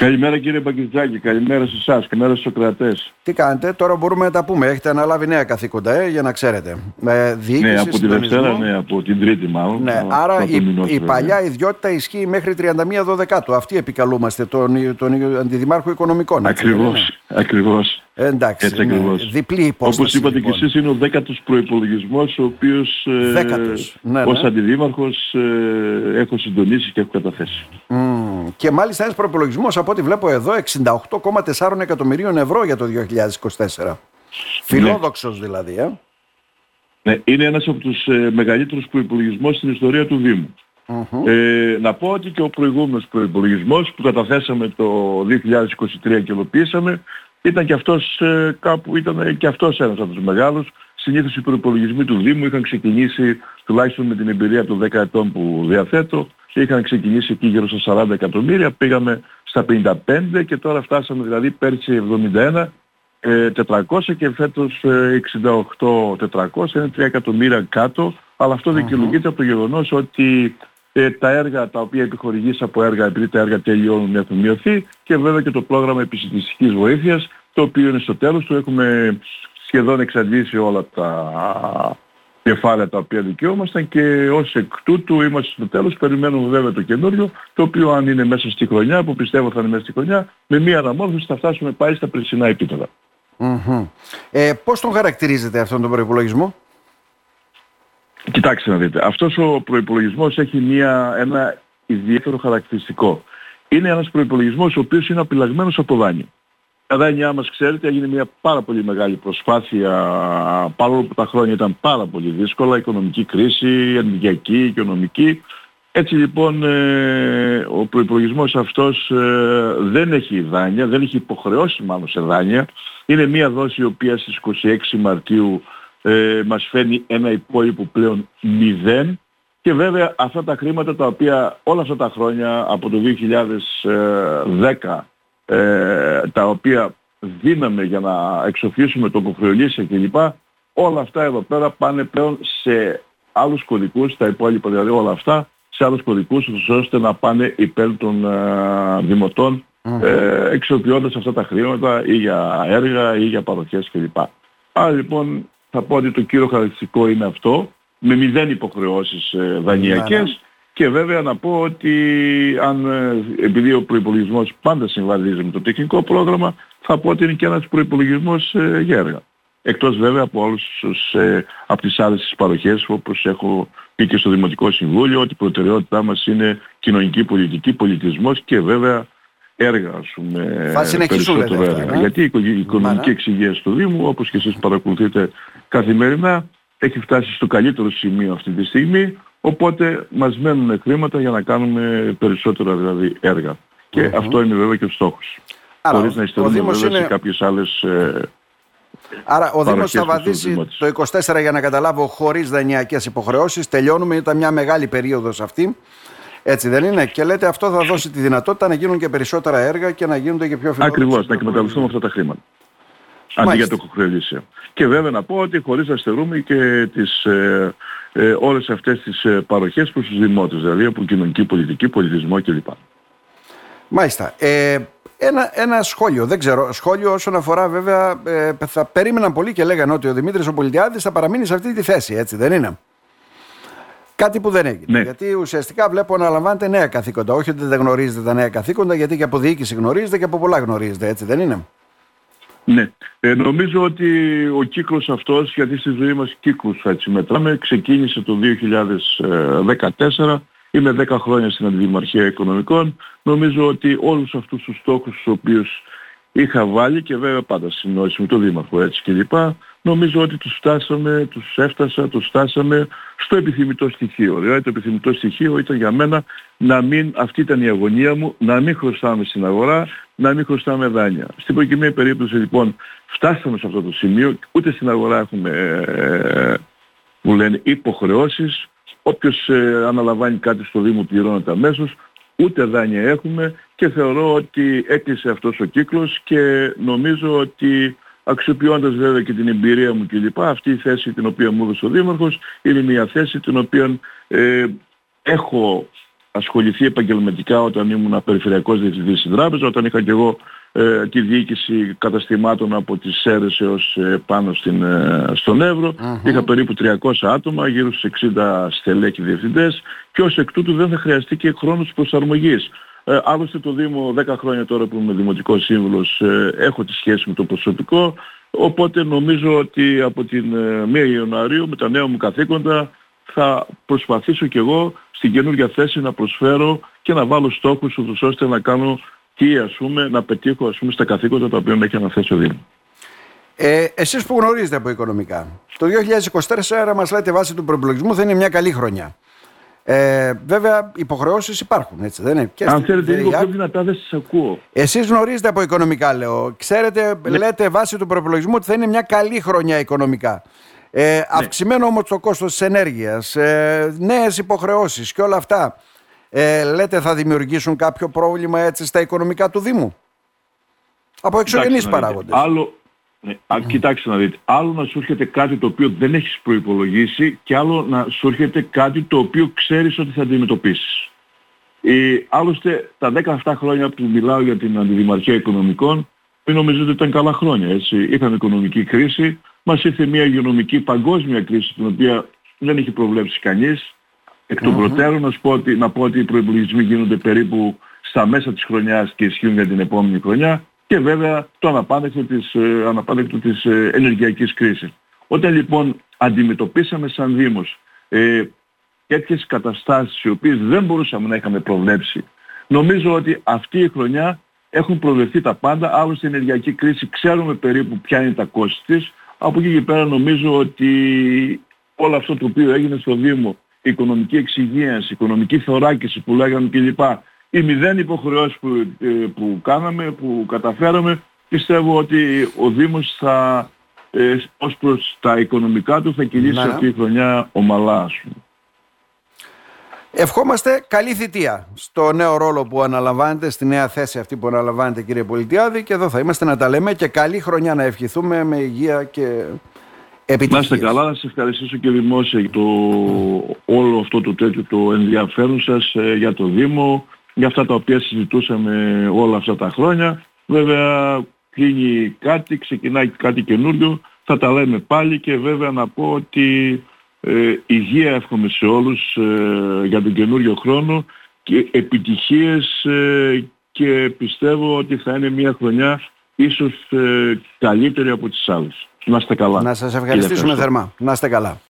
Καλημέρα κύριε Μπαγκητζάκη, καλημέρα σε εσάς, καλημέρα στους κρατές. Τι κάνετε, τώρα μπορούμε να τα πούμε. Έχετε αναλάβει νέα καθήκοντα, ε, για να ξέρετε. Με διοίκηση, ναι, από τη Δευτέρα, ναι, από την Τρίτη μάλλον. Ναι, άρα η, η παλιά ιδιότητα ισχύει μέχρι 31 Δωδεκάτου. Αυτή επικαλούμαστε, τον, τον Αντιδημάρχο Οικονομικών. Ακριβώς, ακριβώς. Εντάξει, Έτσι ναι, ακριβώς. διπλή υπόσταση. Όπως είπατε λοιπόν. και εσείς είναι ο δέκατος προϋπολογισμός ο οποίος ε, δέκατος. Ναι, ως ναι. αντιδήμαρχος ε, έχω συντονίσει και έχω καταθέσει. Mm. Και μάλιστα ένας προϋπολογισμός από ό,τι βλέπω εδώ 68,4 εκατομμυρίων ευρώ για το 2024. Φιλόδοξος δηλαδή. Ε. Ναι, είναι ένας από τους ε, μεγαλύτερους προϋπολογισμούς στην ιστορία του Δήμου. Ε, να πω ότι και ο προηγούμενος προϋπολογισμός που καταθέσαμε το 2023 και ολοποίησαμε ήταν και αυτός ε, κάπου, ήταν και αυτός ένας από τους μεγάλους. Συνήθως οι προϋπολογισμοί του Δήμου είχαν ξεκινήσει, τουλάχιστον με την εμπειρία των 10 ετών που διαθέτω, είχαν ξεκινήσει εκεί γύρω στα 40 εκατομμύρια, πήγαμε στα 55 και τώρα φτάσαμε δηλαδή πέρσι 71 400 ε, και φέτος 68 400, είναι 3 εκατομμύρια κάτω, αλλά αυτό δικαιολογείται από το γεγονός ότι ε, τα έργα τα οποία επιχορηγείς από έργα επειδή τα έργα τελειώνουν έχουν μειωθεί και βέβαια και το πρόγραμμα επιστημιστικής βοήθειας το οποίο είναι στο τέλος του. Έχουμε σχεδόν εξαντλήσει όλα τα κεφάλαια τα οποία δικαιούμασταν και ως εκ τούτου είμαστε στο τέλος περιμένουμε βέβαια το καινούριο το οποίο αν είναι μέσα στη χρονιά που πιστεύω θα είναι μέσα στη χρονιά με μία αναμόρφωση θα φτάσουμε πάλι στα περσινά επίπεδα. Mm-hmm. Ε, πώς τον χαρακτηρίζετε αυτόν τον προϋπολογισμό; Κοιτάξτε να δείτε, αυτός ο προϋπολογισμός έχει μια, ένα ιδιαίτερο χαρακτηριστικό. Είναι ένας προϋπολογισμός ο οποίος είναι απειλαγμένος από δάνειο. Τα δάνειά μας, ξέρετε, έγινε μια πάρα πολύ μεγάλη προσπάθεια, παρόλο που τα χρόνια ήταν πάρα πολύ δύσκολα, οικονομική κρίση, ενεργειακή, οικονομική. Έτσι λοιπόν ε, ο προϋπολογισμός αυτός ε, δεν έχει δάνεια, δεν έχει υποχρεώσει μάλλον σε δάνεια. Είναι μια δόση η οποία στις 26 Μαρτίου ε, μας φέρνει ένα υπόλοιπο πλέον μηδέν και βέβαια αυτά τα χρήματα τα οποία όλα αυτά τα χρόνια από το 2010 ε, τα οποία δίναμε για να εξοφλήσουμε το υποχρεωλήσια κλπ. Όλα αυτά εδώ πέρα πάνε πλέον σε άλλους κωδικούς, τα υπόλοιπα δηλαδή όλα αυτά, σε άλλους κωδικούς ώστε να πάνε υπέρ των ε, δημοτών ε, εξοπλιώντας αυτά τα χρήματα ή για έργα ή για παροχές κλπ. Άρα λοιπόν θα πω ότι το κύριο χαρακτηριστικό είναι αυτό, με μηδέν υποχρεώσεις ε, δανειακές ναι. Και βέβαια να πω ότι αν, ε, επειδή ο προϋπολογισμός πάντα συμβαδίζει με το τεχνικό πρόγραμμα, θα πω ότι είναι και ένας προϋπολογισμός ε, για έργα. Εκτός βέβαια από όλους τους, ε, από τις άλλες τις παροχές όπως έχω πει και στο Δημοτικό Συμβούλιο ότι η προτεραιότητά μας είναι κοινωνική πολιτική, πολιτισμός και βέβαια έργα, ας πούμε, θα περισσότερο έργα. Ε; Γιατί η οικονομική εξυγίαση του Δήμου, όπως και εσείς παρακολουθείτε καθημερινά, έχει φτάσει στο καλύτερο σημείο αυτή τη στιγμή, οπότε μας μένουν χρήματα για να κάνουμε περισσότερα δηλαδή έργα. Και αυτό είναι βέβαια και ο στόχος. Άρα, Χωρίς να ιστορούμε βέβαια είναι... σε κάποιες άλλες ε, Άρα ο Δήμος θα βαδίσει το 24 για να καταλάβω χωρίς δανειακές υποχρεώσεις. Τελειώνουμε, ήταν μια μεγάλη περίοδος αυτή. Έτσι δεν είναι; Και λέτε αυτό θα δώσει τη δυνατότητα να γίνουν και περισσότερα έργα και να γίνονται και πιο φιλόδοξα. Ακριβώς, να εκμεταλλευτούμε αυτά τα χρήματα. Αντί για το κοκκρελίσιο. Και βέβαια να πω ότι χωρίς να στερούμε και τις, ε, ε, όλες αυτές τις ε, παροχές προς τους δημότες, δηλαδή από κοινωνική πολιτική, πολιτισμό κλπ. Μάλιστα. Ε, ένα, ένα σχόλιο, δεν ξέρω, σχόλιο όσον αφορά βέβαια, ε, θα περίμεναν πολύ και λέγανε ότι ο Δημήτρης ο Πολιτιάδης θα παραμείνει σε αυτή τη θέση, έτσι δεν είναι; Κάτι που δεν έγινε. Ναι. Γιατί ουσιαστικά βλέπω να λαμβάνετε νέα καθήκοντα. Όχι ότι δεν γνωρίζετε τα νέα καθήκοντα, γιατί και από διοίκηση γνωρίζετε και από πολλά γνωρίζετε, έτσι δεν είναι; Ναι. Ε, νομίζω ότι ο κύκλος αυτός, γιατί στη ζωή μας κύκλους έτσι μετράμε, ξεκίνησε το 2014, είμαι 10 χρόνια στην Αντιδημαρχία Οικονομικών. Νομίζω ότι όλους αυτούς τους στόχους τους οποίους είχα βάλει και βέβαια πάντα συνόηση με τον Δήμαρχο έτσι κλπ. Νομίζω ότι τους φτάσαμε, τους έφτασα, τους φτάσαμε στο επιθυμητό στοιχείο. Δηλαδή το επιθυμητό στοιχείο ήταν για μένα να μην, αυτή ήταν η αγωνία μου, να μην χρωστάμε στην αγορά, να μην χρωστάμε δάνεια. Στην προκειμένη περίπτωση λοιπόν φτάσαμε σε αυτό το σημείο, ούτε στην αγορά έχουμε, ε, μου λένε, υποχρεώσεις. Όποιος ε, αναλαμβάνει κάτι στο Δήμο πληρώνεται αμέσως, ούτε δάνεια έχουμε και θεωρώ ότι έκλεισε αυτός ο κύκλος και νομίζω ότι αξιοποιώντας βέβαια και την εμπειρία μου κλπ. Αυτή η θέση την οποία μου έδωσε ο Δήμαρχος είναι μια θέση την οποία ε, έχω ασχοληθεί επαγγελματικά όταν ήμουν περιφερειακός διευθυντής στην τράπεζα, όταν είχα και εγώ ε, τη διοίκηση καταστημάτων από τις ΣΕΡΕΣ έως ε, πάνω στην, ε, στον ευρω Είχα περίπου 300 άτομα, γύρω στους 60 στελέχη διευθυντές και ως εκ τούτου δεν θα χρειαστεί και χρόνος προσαρμογής. Ε, άλλωστε το Δήμο 10 χρόνια τώρα που είμαι Δημοτικός Σύμβουλος ε, έχω τη σχέση με το προσωπικό οπότε νομίζω ότι από την 1 Ιανουαρίου με τα νέα μου καθήκοντα θα προσπαθήσω κι εγώ στην καινούργια θέση να προσφέρω και να βάλω στόχους ώστε να κάνω τι ας πούμε, να πετύχω ας πούμε, στα καθήκοντα τα οποία έχει αναθέσει ο Δήμος. Ε, εσείς που γνωρίζετε από οικονομικά, το 2024 μας λέτε βάσει του προπολογισμού θα είναι μια καλή χρονιά. Ε, βέβαια, υποχρεώσεις υπάρχουν, έτσι δεν είναι; Και Αν θέλετε λίγο πιο δυνατά, δεν σας ακούω. Εσείς γνωρίζετε από οικονομικά, λέω. Ξέρετε, ναι. λέτε βάσει του προπολογισμού ότι θα είναι μια καλή χρονιά οικονομικά. Ε, ναι. Αυξημένο όμως το κόστος της ενέργειας, ε, νέες υποχρεώσεις και όλα αυτά ε, λέτε θα δημιουργήσουν κάποιο πρόβλημα έτσι στα οικονομικά του Δήμου; Από εξωγενείς παράγοντες. Άλλο, ναι, κοιτάξτε να δείτε, άλλο να σου έρχεται κάτι το οποίο δεν έχεις προϋπολογίσει και άλλο να σου έρχεται κάτι το οποίο ξέρεις ότι θα αντιμετωπίσεις. Ε, άλλωστε τα 17 χρόνια που μιλάω για την αντιδημαρχία οικονομικών μην νομίζετε ότι ήταν καλά χρόνια. Έτσι. Είχαμε οικονομική κρίση, μας ήρθε μια υγειονομική παγκόσμια κρίση την οποία δεν είχε προβλέψει κανείς. Εκ των προτέρων να, πω ότι, να πω ότι οι προϋπολογισμοί γίνονται περίπου στα μέσα της χρονιάς και ισχύουν για την επόμενη χρονιά και βέβαια το αναπάντεχτο της, ε, αναπάντεχτο της ε, ενεργειακής κρίσης. Όταν λοιπόν αντιμετωπίσαμε σαν Δήμος ε, τέτοιες καταστάσεις οι οποίες δεν μπορούσαμε να είχαμε προβλέψει νομίζω ότι αυτή η χρονιά έχουν προβλεφθεί τα πάντα, άλλωστε η ενεργειακή κρίση ξέρουμε περίπου ποια είναι τα κόστη της, από εκεί και πέρα νομίζω ότι όλο αυτό το οποίο έγινε στο Δήμο οικονομική εξυγίανση, οικονομική θωράκιση που λέγαμε κλπ. Οι μηδέν υποχρεώσεις που, ε, που κάναμε, που καταφέραμε, πιστεύω ότι ο Δήμος θα, ε, ως προς τα οικονομικά του θα κινήσει ναι. αυτή η χρονιά ομαλά, ας πούμε. Ευχόμαστε καλή θητεία στο νέο ρόλο που αναλαμβάνετε, στη νέα θέση αυτή που αναλαμβάνετε κύριε Πολιτιάδη και εδώ θα είμαστε να τα λέμε και καλή χρονιά να ευχηθούμε με υγεία και να είστε καλά, να σας ευχαριστήσω και δημόσια για το, όλο αυτό το τέτοιο το ενδιαφέρον σας ε, για το Δήμο, για αυτά τα οποία συζητούσαμε όλα αυτά τα χρόνια. Βέβαια κλείνει κάτι, ξεκινάει κάτι καινούριο, θα τα λέμε πάλι και βέβαια να πω ότι ε, υγεία εύχομαι σε όλους ε, για τον καινούριο χρόνο και επιτυχίες ε, και πιστεύω ότι θα είναι μια χρονιά ίσως καλύτερη από τις άλλες. Να είστε καλά. Να σας ευχαριστήσουμε θερμά. Να είστε καλά.